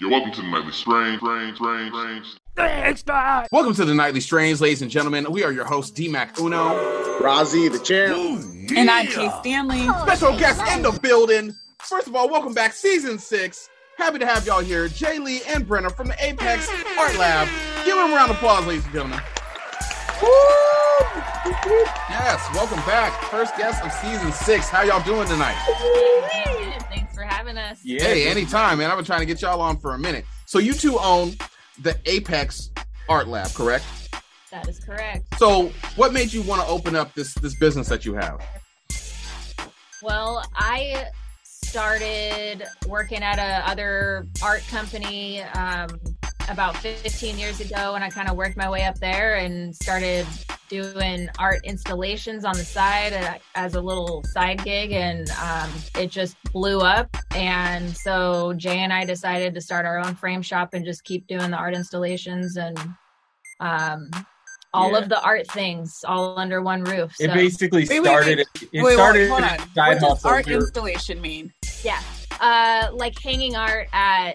Yo, welcome to the Nightly Strange, Strange, Strange, Strange. Extra! Welcome to the Nightly Strange, ladies and gentlemen. We are your hosts, D-Mac Uno. Rozzy, the champ. And I'm Kay Stanley. Special guest in the building. First of all, welcome back, season six. Happy to have y'all here, Jay Lee and Brenna from the Apex Art Lab. Give them a round of applause, ladies and gentlemen. Yes, welcome back. First guest of season six. How y'all doing tonight? Thanks for having us. Yeah, hey, anytime, man. I've been trying to get y'all on for a minute. So you two own the Apex Art Lab, correct? That is correct. So what made you want to open up this this business that you have? Well, I started working at a other art company um, about 15 years ago, and I kind of worked my way up there and started doing art installations on the side as a little side gig, and um, it just blew up. And so Jay and I decided to start our own frame shop and just keep doing the art installations and um, all yeah. of the art things all under one roof. So. It basically started. Wait, wait, wait. It wait, started. Hold on. What does art installation mean? Yeah, uh, like hanging art at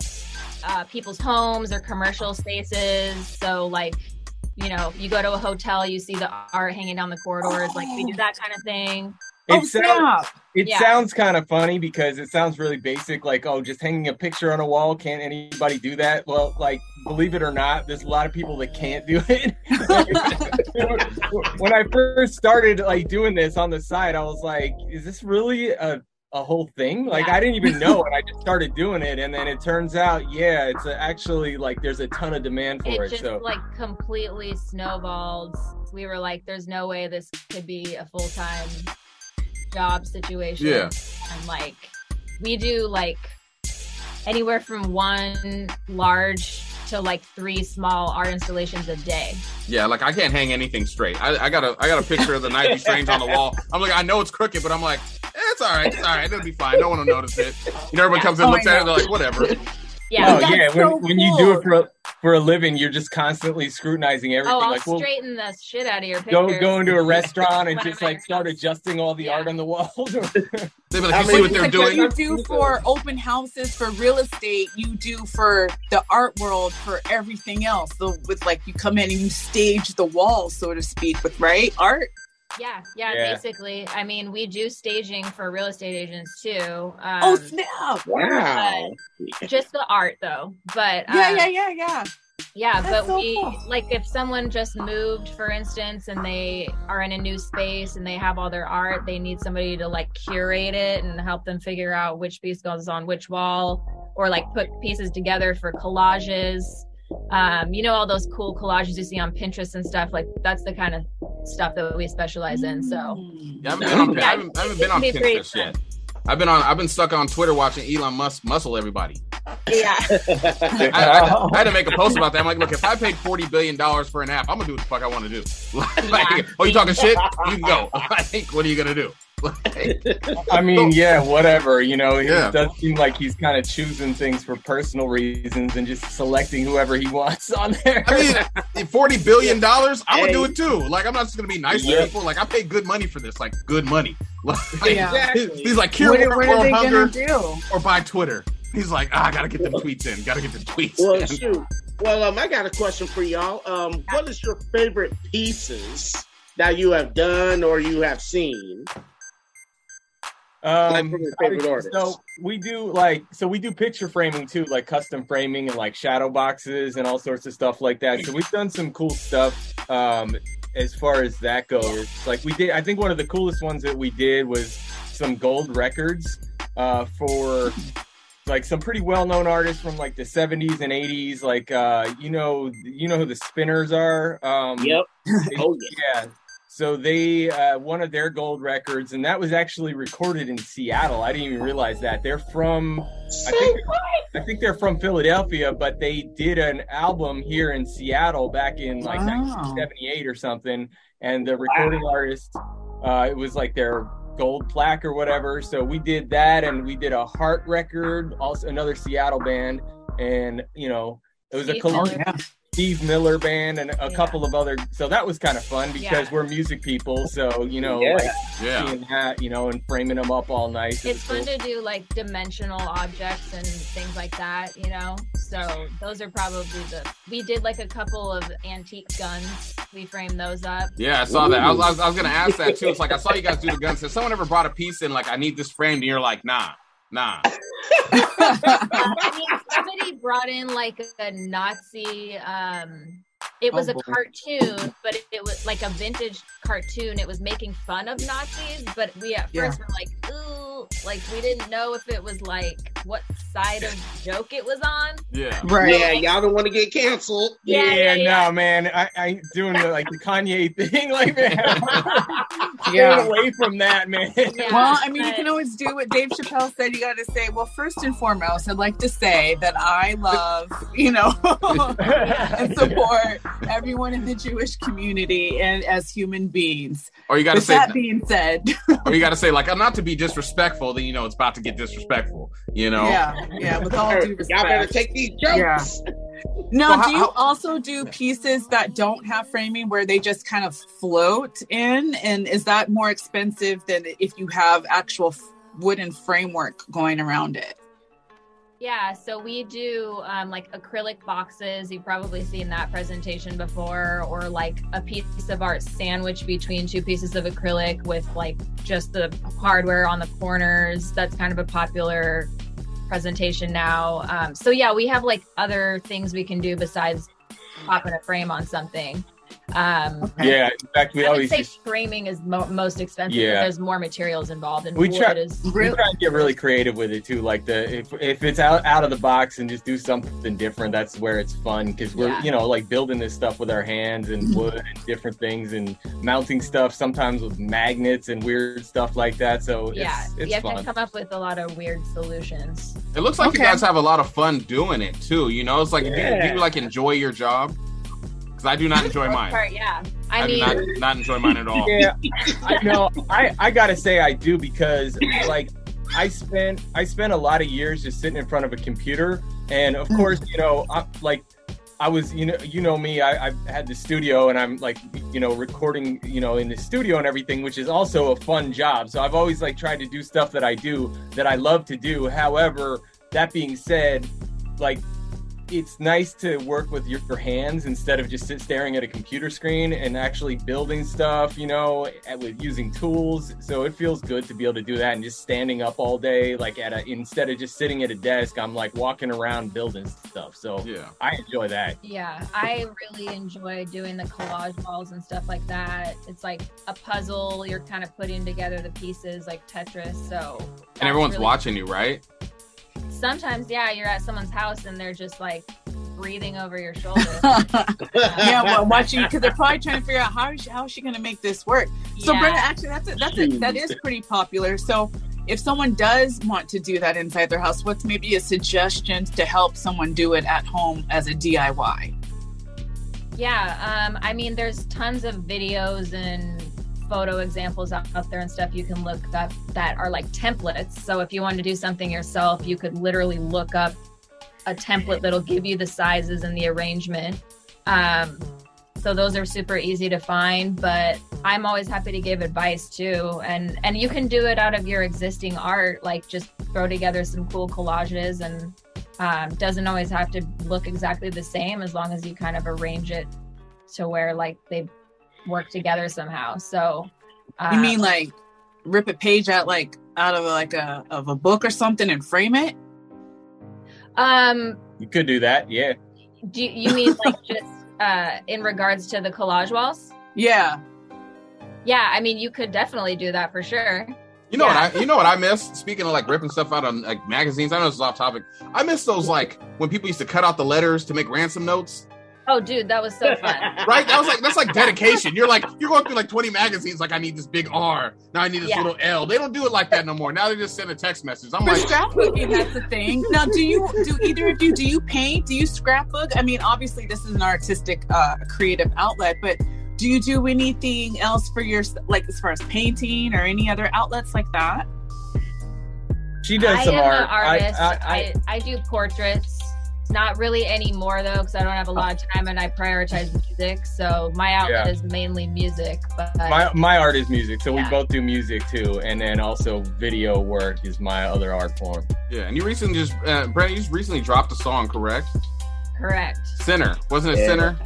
uh, people's homes or commercial spaces. So like, you know, you go to a hotel, you see the art hanging down the corridors. Oh. Like we do that kind of thing. It, oh, sounds, it yeah. sounds kind of funny because it sounds really basic, like, oh, just hanging a picture on a wall. Can't anybody do that? Well, like, believe it or not, there's a lot of people that can't do it. when I first started like doing this on the side, I was like, is this really a a whole thing. Like yeah. I didn't even know, and I just started doing it, and then it turns out, yeah, it's actually like there's a ton of demand for it. It just so. like completely snowballed. We were like, there's no way this could be a full time job situation. Yeah, and like we do like anywhere from one large to like three small art installations a day. Yeah, like I can't hang anything straight. I, I got a I got a picture of the Nightly Strange on the wall. I'm like, I know it's crooked, but I'm like, eh, it's all right. It's all right. It'll be fine. No one will notice it. You know, everyone yeah. comes in, oh, looks at it, they're like, whatever. Yeah, oh, yeah. So when, cool. when you do it for a, for a living, you're just constantly scrutinizing oh, everything. Oh, I'll like, well, straighten the shit out of your pictures. Go go into a restaurant and just like start adjusting all the yeah. art on the walls. they like, you see what they're doing. What you do for open houses for real estate, you do for the art world for everything else. So with like you come in and you stage the walls, so to speak, with right art. Yeah, yeah, yeah, basically. I mean, we do staging for real estate agents too. Um, oh snap! Wow. Just the art though, but yeah, um, yeah, yeah, yeah. Yeah, That's but so we cool. like if someone just moved, for instance, and they are in a new space and they have all their art, they need somebody to like curate it and help them figure out which piece goes on which wall, or like put pieces together for collages um, you know all those cool collages you see on Pinterest and stuff like that's the kind of stuff that we specialize in. So mm. yeah, I haven't been on, I haven't, I haven't been on Pinterest yet. I've been on I've been stuck on Twitter watching Elon Musk muscle everybody. Yeah. I, I, I, had to make a post about that. I'm like, look, if I paid forty billion dollars for an app, I'm gonna do what the fuck I want to do. like, yeah. oh, you talking shit? You can go. Like, what are you gonna do? I mean, yeah, whatever. You know, yeah. it does seem like he's kind of choosing things for personal reasons and just selecting whoever he wants on there. I mean, forty billion dollars, I would do it too. Like, I'm not just gonna be nice yeah. to people. Like, I pay good money for this. Like, good money. Like, yeah. exactly. He's like, cure what, what world hunger do? or buy Twitter. He's like, ah, I gotta get them tweets in. Gotta get the tweets. Well, in. shoot. Well, um, I got a question for y'all. Um, what is your favorite pieces that you have done or you have seen? Um, so we do like so we do picture framing too, like custom framing and like shadow boxes and all sorts of stuff like that. So we've done some cool stuff um, as far as that goes. Like we did, I think one of the coolest ones that we did was some gold records uh, for like some pretty well-known artists from like the 70s and 80s like uh you know you know who the spinners are um yep oh yeah. yeah so they uh, one of their gold records, and that was actually recorded in Seattle. I didn't even realize that they're from. I think, I think they're from Philadelphia, but they did an album here in Seattle back in like wow. 1978 or something. And the recording wow. artist, uh, it was like their gold plaque or whatever. So we did that, and we did a Heart record, also another Seattle band, and you know it was a collab. Oh, yeah Steve Miller band and a Yeah. couple of other. So that was kind of fun because Yeah. we're music people. So you know, Yeah. like Yeah. seeing that, you know, and framing them up all nice. It's fun cool. to do like dimensional objects and things like that, you know. So those are probably the. We did like a couple of antique guns. We framed those up. Yeah, I saw that. I was, I was, I was gonna ask that too. It's like I saw you guys do the guns. Has someone ever brought a piece in like I need this framed, and you're like, nah, nah. I mean, somebody brought in like a Nazi. Um, it was Oh, a boy. cartoon, but it, it was like a vintage cartoon. It was making fun of Nazis, but we at Yeah. first were like, ooh, like we didn't know if it was like what side of joke it was on. Yeah. right. Yeah, y'all don't want to get canceled. Yeah, Yeah, yeah, yeah. no, man. I, I doing the, like the Kanye thing, like man. Stay Yeah. away from that, man. Yeah. Well, I mean, you can always do what Dave Chappelle said. You got to say, well, first and foremost, I'd like to say that I love, you know, and support everyone in the Jewish community and as human beings. Or you gotta With say, that being said, or you gotta say like, I'm not to be disrespectful. Then you know it's about to get disrespectful. You know. yeah, yeah, with all due Y'all better respect. take these jokes. No, Well, how- do you how- also do pieces that don't have framing where they just kind of float in? And is that more expensive than if you have actual wooden framework going around it? Yeah, so we do um, like acrylic boxes. You've probably seen that presentation before, or like a piece of art sandwiched between two pieces of acrylic with like just the hardware on the corners. That's kind of a popular presentation now. Um, so yeah, we have like other things we can do besides popping a frame on something. Um, yeah, in fact, we I would always say just framing is mo- most expensive. Yeah. There's more materials involved, and We wood try- is we try to get really creative with it too. Like the if if it's out out of the box and just do something different, that's where it's fun because we're Yeah. you know like building this stuff with our hands and wood and different things and mounting stuff sometimes with magnets and weird stuff like that. So it's, yeah. it's you have fun. to come up with a lot of weird solutions. It looks like you guys have a lot of fun doing it too. You know, it's like do, you, do you like enjoy your job? Because I do not enjoy mine. part, yeah. I, I, do mean, not not enjoy mine at all. yeah, I know. I I gotta say I do because like I spent I spent a lot of years just sitting in front of a computer, and of hmm. course you know I, like I was you know you know me I I've had the studio and I'm like you know recording you know in the studio and everything, which is also a fun job. So I've always like tried to do stuff that I do that I love to do. However, that being said, like it's nice to work with your, your hands instead of just sit staring at a computer screen and actually building stuff, you know, and with using tools. So it feels good to be able to do that and just standing up all day, like at a instead of just sitting at a desk, I'm like walking around building stuff. So Yeah. I enjoy that. yeah, I really enjoy doing the collage walls and stuff like that. It's like a puzzle. You're kind of putting together the pieces like Tetris. So And everyone's really- watching you, right? Sometimes, yeah, you're at someone's house and they're just like breathing over your shoulder. yeah, well, watching because they're probably trying to figure out how is she, how is she going to make this work. So, yeah. Brenda, actually, that's a, that's a, that is pretty popular. So, if someone does want to do that inside their house, what's maybe a suggestion to help someone do it at home as a DIY? Yeah, um, I mean, there's tons of videos and photo examples out, there and stuff you can look up that are like templates. So if you want to do something yourself, you could literally look up a template that'll give you the sizes and the arrangement. Um, so those are super easy to find, but I'm always happy to give advice too. And and you can do it out of your existing art, like just throw together some cool collages and um, doesn't always have to look exactly the same as long as you kind of arrange it to where like they work together somehow. So You um, mean like rip a page out like out of like a of a book or something and frame it? um You could do that, yeah. do you, you mean like just uh in regards to the collage walls? Yeah. Yeah, I mean you could definitely do that for sure. You know Yeah. what I you know what I miss? Speaking of like ripping stuff out on like magazines, I know this is off topic. I miss those like when people used to cut out the letters to make ransom notes. Oh dude, that was so fun. Right? That was like that's like dedication. You're like you're going through like 20 magazines, like I need this big R. Now I need this Yeah. little L. They don't do it like that no more. Now they just send a text message. I'm For like, scrapbooking, that's the thing. Now, do you do either of you? Do you paint? Do you scrapbook? I mean, obviously, this is an artistic, uh, creative outlet, but do you do anything else for your like as far as painting or any other outlets like that? She does I some am art. an artist. I, I, I, I, I, do portraits. Not really anymore though, because I don't have a lot of time and I prioritize music. So my outlet Yeah. is mainly music. But my my art is music, so we both do music too, and then also video work is my other art form. Yeah, and you recently just uh, Brent, you just recently dropped a song, correct? correct. Sinner, wasn't it Yeah. Sinner?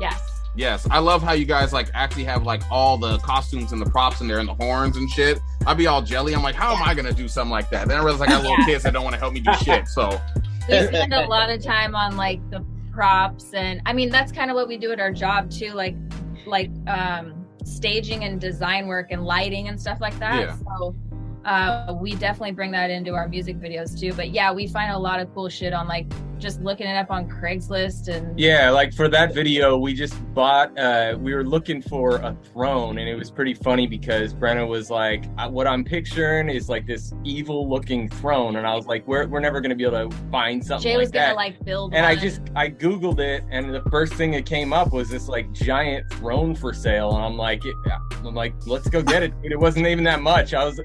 Yes. Yes, I love how you guys like actually have like all the costumes and the props in there and the horns and shit. I'd be all jelly. I'm like, how am I gonna do something like that? Then I realize I got little kids that don't want to help me do shit. So we spend a lot of time on like the props and i mean that's kind of what we do at our job too like like um staging and design work and lighting and stuff like that Yeah. so uh we definitely bring that into our music videos too but yeah we find a lot of cool shit on like just looking it up on craigslist and Yeah, like for that video, we just bought. uh We were looking for a throne, and it was pretty funny because Brenna was like, "What I'm picturing is like this evil-looking throne," and I was like, "We're we're never gonna be able to find something jay like was gonna that." like build and I just I googled it, and the first thing that came up was this like giant throne for sale, and I'm like, I'm like, let's go get it. It wasn't even that much. I was,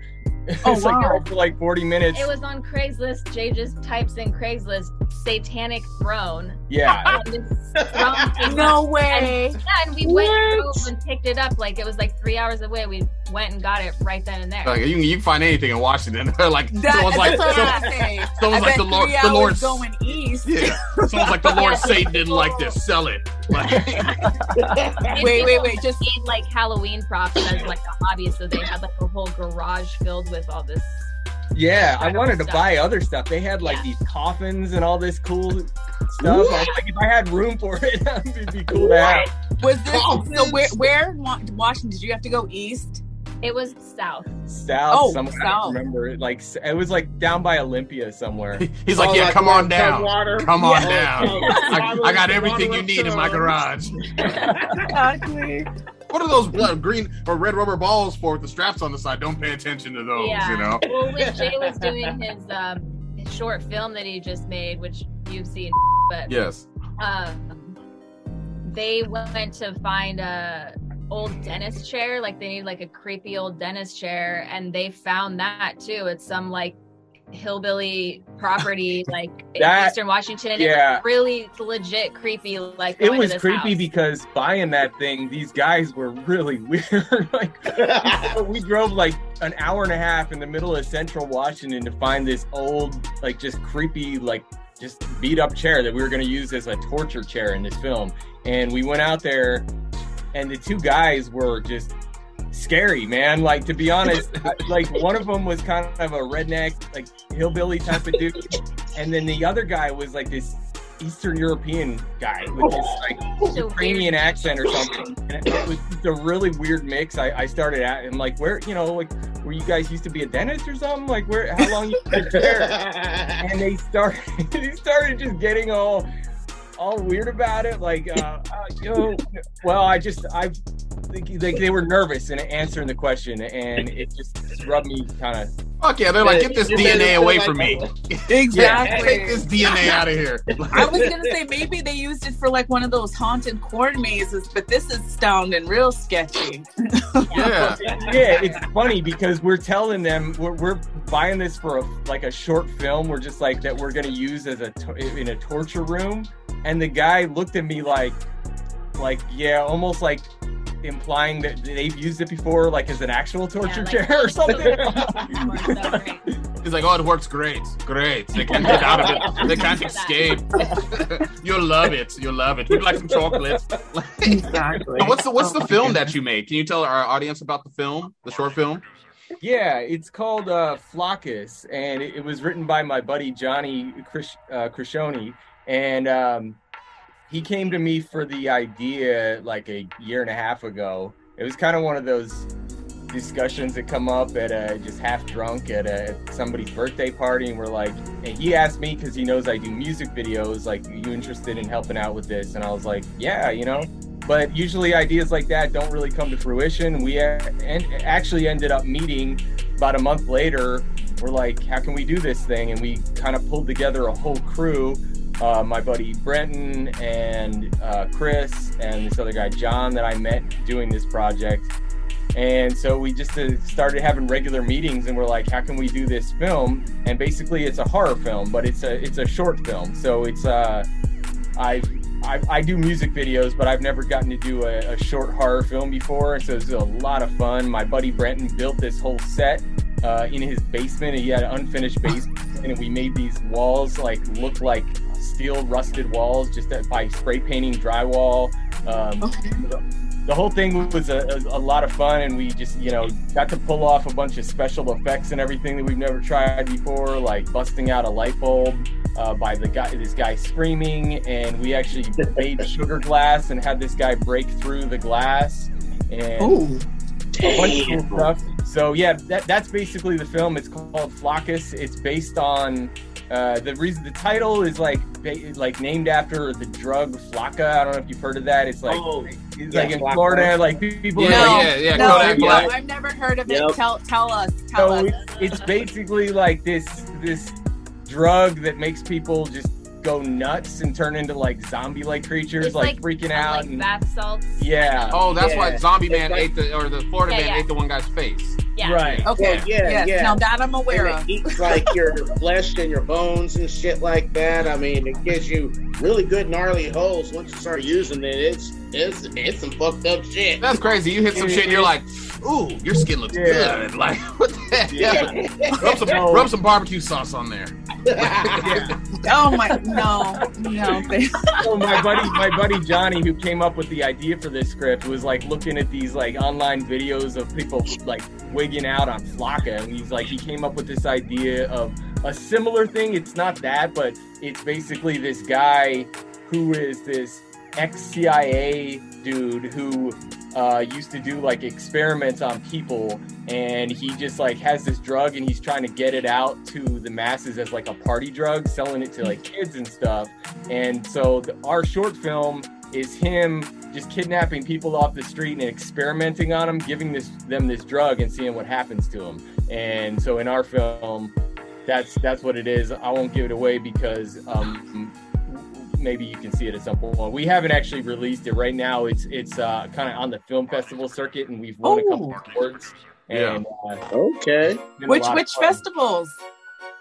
Oh, it's Oh, like for like 40 minutes. it was on craigslist. Jay just types in craigslist satanic throne yeah, and this throne came No up. way. Yeah, and we went through and picked it up. Like it was like three hours away. We went and got it right then and there. like you, can- you can find anything in Washington. like That, someone's like, that's what so- I was someone's like the Lord, the hours Lord, going east. yeah. Someone's like the Lord Satan didn't like this. Sell it. Like, Wait, wait, wait, just- made like Halloween props as like a hobby, so they had like a whole garage filled with all this. Yeah. I Incredible wanted to stuff. buy other stuff. They had like Yeah. these coffins and all this cool stuff. I was like, if I had room for it, it'd be cool to have. Was this so? Where, where Washington did you have to go east? It was south. South, Oh, some, I south. don't remember it. Like it was like down by Olympia somewhere. he's like, Oh, yeah, come on down. Water? Come on Oh, down. I, I got everything you need in my garage. Exactly. What are those blood, green or red rubber balls for with the straps on the side? Don't pay attention to those, yeah. you know? Well, when Jay was doing his um his short film that he just made, which you've seen, but Yes. um, they went to find a old dentist chair. Like they need like a creepy old dentist chair, and they found that too. It's some like hillbilly property, like in That- Eastern Washington. Yeah. It was really legit creepy. Like It was creepy house. because buying that thing, these guys were really weird. like we drove like an hour and a half in the middle of central Washington to find this old, like just creepy, like just beat up chair that we were going to use as a torture chair in this film. And we went out there, and the two guys were just scary, man. Like to be honest, I- like one of them was kind of a redneck, like hillbilly type of dude, and then the other guy was like this Eastern European guy with this like So Ukrainian weird. accent or something. And it was just a really weird mix. I, I started at and like where you know like were you guys used to be a dentist or something? Like where how long you been there? And they started they started just getting all all weird about it. Like uh, uh you know, well I just I've like they were nervous in answering the question and it just rubbed me kind of Fuck yeah, they're like, get this You made it DNA away from me. Exactly. Take this DNA out of here. I was gonna say maybe they used it for like one of those haunted corn mazes, but this is sounding real sketchy. Yeah. yeah, it's funny because we're telling them we're, we're buying this for a like a short film. We're just like that we're gonna use as a to- in a torture room, and the guy looked at me like, like yeah, almost like implying that they've used it before, like as an actual torture like- chair or something. Works. He's like, oh, it works great. Great. They can't get out of it. They can't escape. You'll love it. You'll love it. Would like some chocolate? Exactly. So what's the what's the film that you made? Can you tell our audience about the film, the short film? Yeah, it's called uh, Flockus, and it, it was written by my buddy Johnny Krish, uh, Krishoni, and um, he came to me for the idea like a year and a half ago. It was kind of one of those discussions that come up at a just half drunk at, a, at somebody's birthday party, and we're like, and he asked me because he knows I do music videos, like, "Are you interested in helping out with this?" And I was like, "Yeah, you know." But usually ideas like that don't really come to fruition. We uh, and actually ended up meeting about a month later. We're like, how can we do this thing? And we kind of pulled together a whole crew. Uh, my buddy Brenton and uh, Chris and this other guy John that I met doing this project. And so we just uh, started having regular meetings, and we're like, how can we do this film? And basically, it's a horror film, but it's a it's a short film. So it's uh, I. I, I do music videos, but I've never gotten to do a, a short horror film before, so it's a lot of fun. My buddy Brenton built this whole set uh, in his basement. He had an unfinished basement, and we made these walls like look like steel rusted walls just by spray painting drywall. Um, Okay. the whole thing was a, a, a lot of fun, and we just you know got to pull off a bunch of special effects and everything that we've never tried before, like busting out a light bulb. Uh, by the guy, this guy screaming, and we actually made sugar glass and had this guy break through the glass, and Oh, a bunch of cool stuff. So yeah, that, that's basically the film. It's called Flockus. It's based on uh, the reason the title is like like named after the drug Flakka. I don't know if you've heard of that. It's like Oh, it's yeah, like in Flakka. Florida, like people. Yeah, are like, yeah, yeah. no, Kodak no, Black. I've never heard of it. Yep. Tell tell us. Tell So us. it's basically like this this drug that makes people just go nuts and turn into like zombie-like creatures, like, like- freaking out. like and, bath salts. yeah. Oh, that's why Zombie Man like- ate the or the Florida Yeah, Man yeah. ate the one guy's face. Yeah. Right. Okay. Well, yeah, yes. yeah. Now that I'm aware and of. it eats like your flesh and your bones and shit like that. I mean, it gives you really good gnarly holes once you start using it. It's it's it's some fucked up shit. That's crazy. You hit some shit and you're like, ooh, your skin looks Yeah. good. Like, what the heck? Yeah. Rub some, rub some barbecue sauce on there. yeah. Oh my no no. thank- so oh, my buddy my buddy Johnny who came up with the idea for this script was like looking at these like online videos of people like wigging out on Flakka and he's like he came up with this idea of a similar thing. It's not that but it's basically this guy who is this ex-CIA dude who uh, used to do like experiments on people and he just like has this drug and he's trying to get it out to the masses as like a party drug selling it to like kids and stuff. And so the, our short film is him just kidnapping people off the street and experimenting on them, giving this them this drug and seeing what happens to them. And so in our film, that's that's what it is. I won't give it away because um, maybe you can see it at some point. We haven't actually released it right now. It's it's uh, kind of on the film festival circuit, and we've won a couple Oh. of awards. Yeah. Uh, okay. it's been a Which lot of which fun.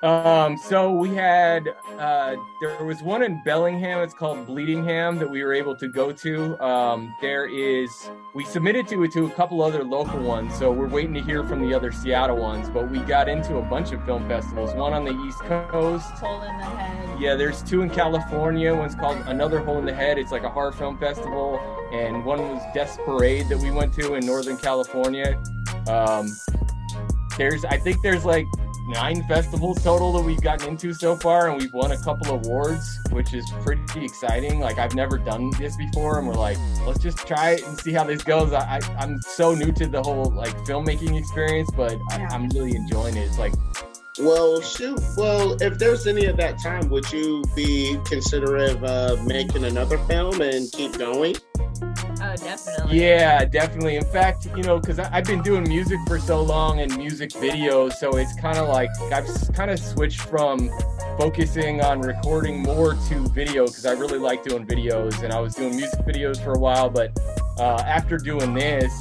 Um, so we had uh, there was one in Bellingham. It's called Bleedingham that we were able to go to. Um, there is we submitted to it to a couple other local ones, so we're waiting to hear from the other Seattle ones. But we got into a bunch of film festivals. One on the East Coast. Hole in the head. Yeah, there's two in California. One's called Another Hole in the Head. It's like a horror film festival, and one was Desperade that we went to in Northern California. Um, there's, I think there's like nine festivals total that we've gotten into so far, and we've won a couple awards, which is pretty exciting. Like I've never done this before, and we're like, let's just try it and see how this goes. I, I I'm so new to the whole like filmmaking experience, but I, I'm really enjoying it. It's like Well, shoot. Well, if there's any of that time, would you be considerate of uh, making another film and keep going? Definitely. Yeah, definitely. In fact, you know, because I've been doing music for so long and music videos, so it's kind of like I've kind of switched from focusing on recording more to video because I really like doing videos, and I was doing music videos for a while, but uh, after doing this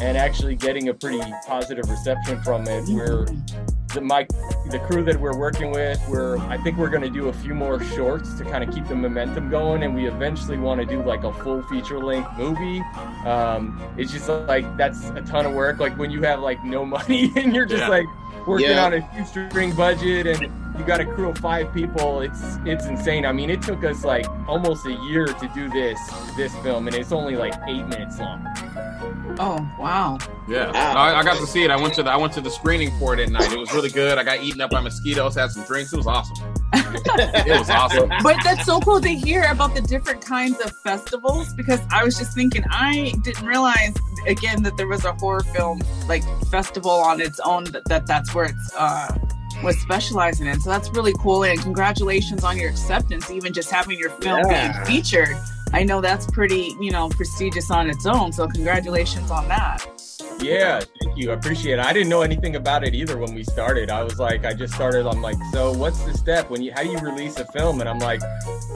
and actually getting a pretty positive reception from it, we're the my the crew that we're working with we're i think we're going to do a few more shorts to kind of keep the momentum going and we eventually want to do like a full feature length movie um it's just like that's a ton of work like when you have like no money and you're just Yeah. like working Yeah. on a shoestring budget and you got a crew of five people it's it's insane i mean it took us like almost a year to do this this film and it's only like eight minutes long Oh wow. Yeah, Wow. I, I got to see it. I went to the I went to the screening for it at night. It was really good. I got eaten up by mosquitoes. Had some drinks. It was awesome. it was awesome. But that's so cool to hear about the different kinds of festivals because I was just thinking I didn't realize again that there was a horror film like festival on its own that, that that's where it's uh was specializing in. So that's really cool and congratulations on your acceptance, even just having your film Yeah. being featured. I know that's pretty, you know, prestigious on its own. So congratulations on that. Yeah, thank you. I appreciate it. I didn't know anything about it either when we started. I was like, I just started. I'm like, so what's the step when you? How do you release a film? And I'm like,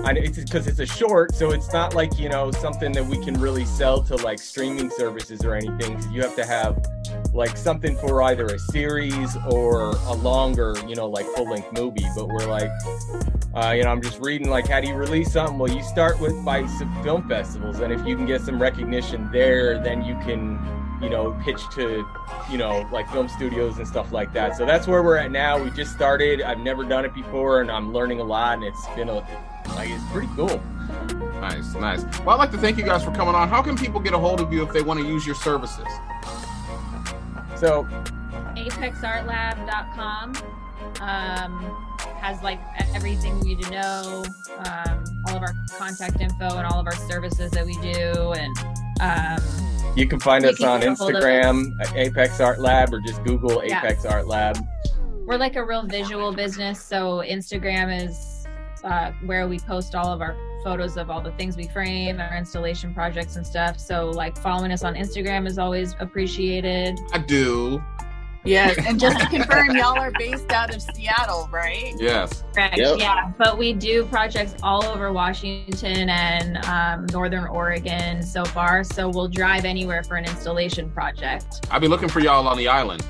I, it's because it's a short, so it's not like you know something that we can really sell to like streaming services or anything. you have to have like something for either a series or a longer, you know, like full length movie. But we're like, uh, you know, I'm just reading like, how do you release something? Well, you start with by some film festivals, and if you can get some recognition there, then you can, you know, pitch to, you know, like film studios and stuff like that. So that's where we're at now. We just started. I've never done it before, and I'm learning a lot, and it's been a like it's pretty cool. Nice, nice. Well, I'd like to thank you guys for coming on. How can people get a hold of you if they want to use your services? So apexartlab.com um, has like everything you need to know um, all of our contact info and all of our services that we do and um, you can find us can on get a hold of Instagram, at Apex Art Lab, or just Google Yeah. Apex Art Lab. we're like a real visual business so instagram is uh, where we post all of our photos of all the things we frame our installation projects and stuff so like following us on instagram is always appreciated I do. Yes, and just to confirm, y'all are based out of Seattle, right? Yes. Correct. Yep. Yeah, but we do projects all over Washington and um, Northern Oregon so far. So we'll drive anywhere for an installation project. I'll be looking for y'all on the island.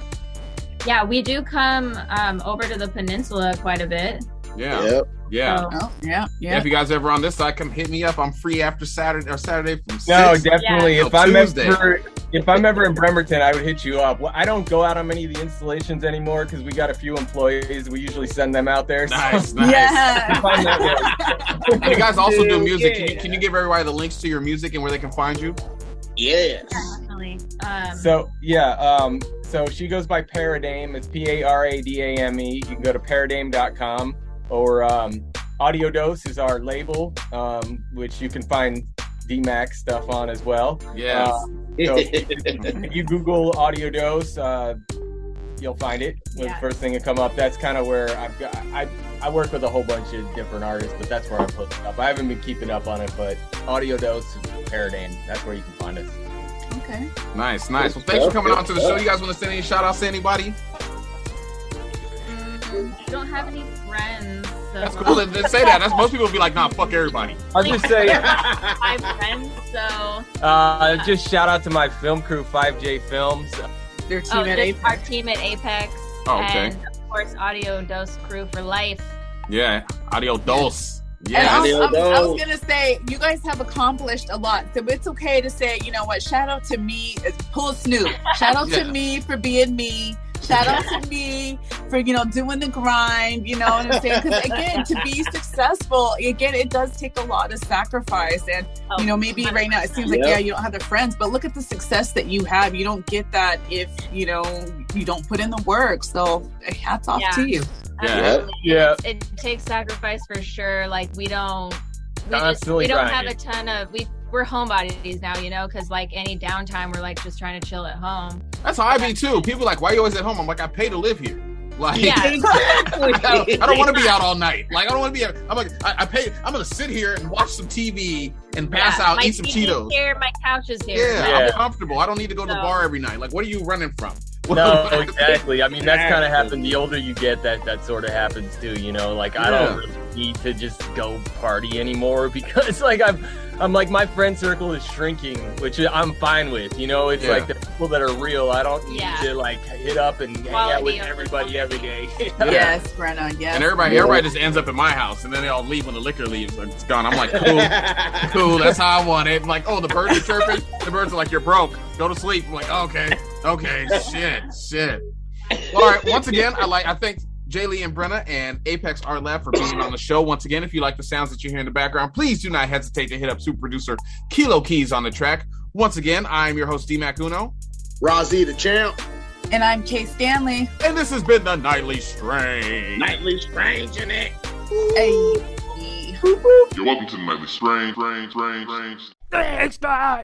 Yeah, we do come um, over to the peninsula quite a bit. Yeah. Yep. Yeah. Oh, yeah, Yeah, yeah. If you guys ever on this side, come hit me up. I'm free after Saturday or Saturday from No, six. definitely. Yeah. If I'm Tuesday. ever if I'm ever in Bremerton, I would hit you up. Well, I don't go out on many of the installations anymore because we got a few employees. We usually send them out there. so- Nice, nice. Yeah. I'm not. And you guys also do Dude, music. Can, you, can you give everybody the links to your music and where they can find you? Yes. definitely. Um, So yeah, um, so she goes by Paradame. It's P A R A D A M E. You can go to paradame.com or um, Audio Dose is our label, um, which you can find D-Mac's stuff on as well. Yes. Uh, so if you Google Audio Dose, uh, you'll find it. The Yeah. first thing to come up. That's kind of where I've got. I I work with a whole bunch of different artists, but that's where I put it up. I haven't been keeping up on it, but Audio Dose, Paradame. That's where you can find us. Okay. Nice, nice. Well, thanks for coming on to the show. You guys want to send any shout outs to anybody? I don't have any friends. So That's cool. Then, then say that. That's most people would be like, nah, fuck everybody. I'll just say. My friends, so Uh, just shout out to my film crew, 5J Films. Their team oh, at Apex. our team at Apex. Oh, okay. And of course, Audio Dose Crew for life. Yeah. Audio Dose. And Yeah. I, was, Audio I was- I was gonna say, you guys have accomplished a lot, so it's okay to say, you know what? Shout out to me, pull a Snoop. Shout out Yeah. to me for being me. Shout out to me for you know doing the grind. You know what I'm saying? Because again, to be successful, again, it does take a lot of sacrifice. And oh, you know, maybe right now it seems like Yep. yeah, you don't have the friends, but look at the success that you have. You don't get that if you know you don't put in the work. So hats off Yeah. to you. Yeah. Absolutely. Yeah. It, it takes sacrifice for sure. Like we don't, we, just, we don't have a ton of we. We're homebodies now, you know, because like any downtime, we're like just trying to chill at home. That's how I be too. People like, why are you always at home? I'm like, I pay to live here. Like, Yeah. I don't, don't want to be out all night. Like, I don't want to be. Out, I'm like, I, I pay. I'm gonna sit here and watch some TV and pass Yeah, out, eat some TV's Cheetos. Here, my couch is here. Yeah, Yeah. I'm comfortable. I don't need to go to the bar every night. Like, what are you running from? No, exactly. I mean, that's kind of happened. The older you get, that that sort of happens too. You know, like I don't really need to just go party anymore because, like, I'm, I'm like my friend circle is shrinking, which I'm fine with. You know, it's Yeah. like the people that are real. I don't need Yeah. to like hit up and hang out with everybody every day. Yes, Brenna. Yes. And everybody, Yeah. everybody just ends up at my house, and then they all leave when the liquor leaves. Like, it's gone. I'm like, cool, cool. That's how I want it. I'm like, oh, the birds are chirping. The birds are like, you're broke. Go to sleep. I'm like, okay, okay, shit, shit. All right. Once again, I like. I thank Jaylee and Brenna and Apex Art Lab for being on the show. Once again, if you like the sounds that you hear in the background, please do not hesitate to hit up super producer Kilo Keys on the track. Once again, I'm your host D Mac Uno, Rozzy the champ. And I'm Kay Stanley. and this has been the Nightly Strain. Nightly strange in it. Hey. You're welcome to the nightly strange, strange, strange, strange. Thanks, God.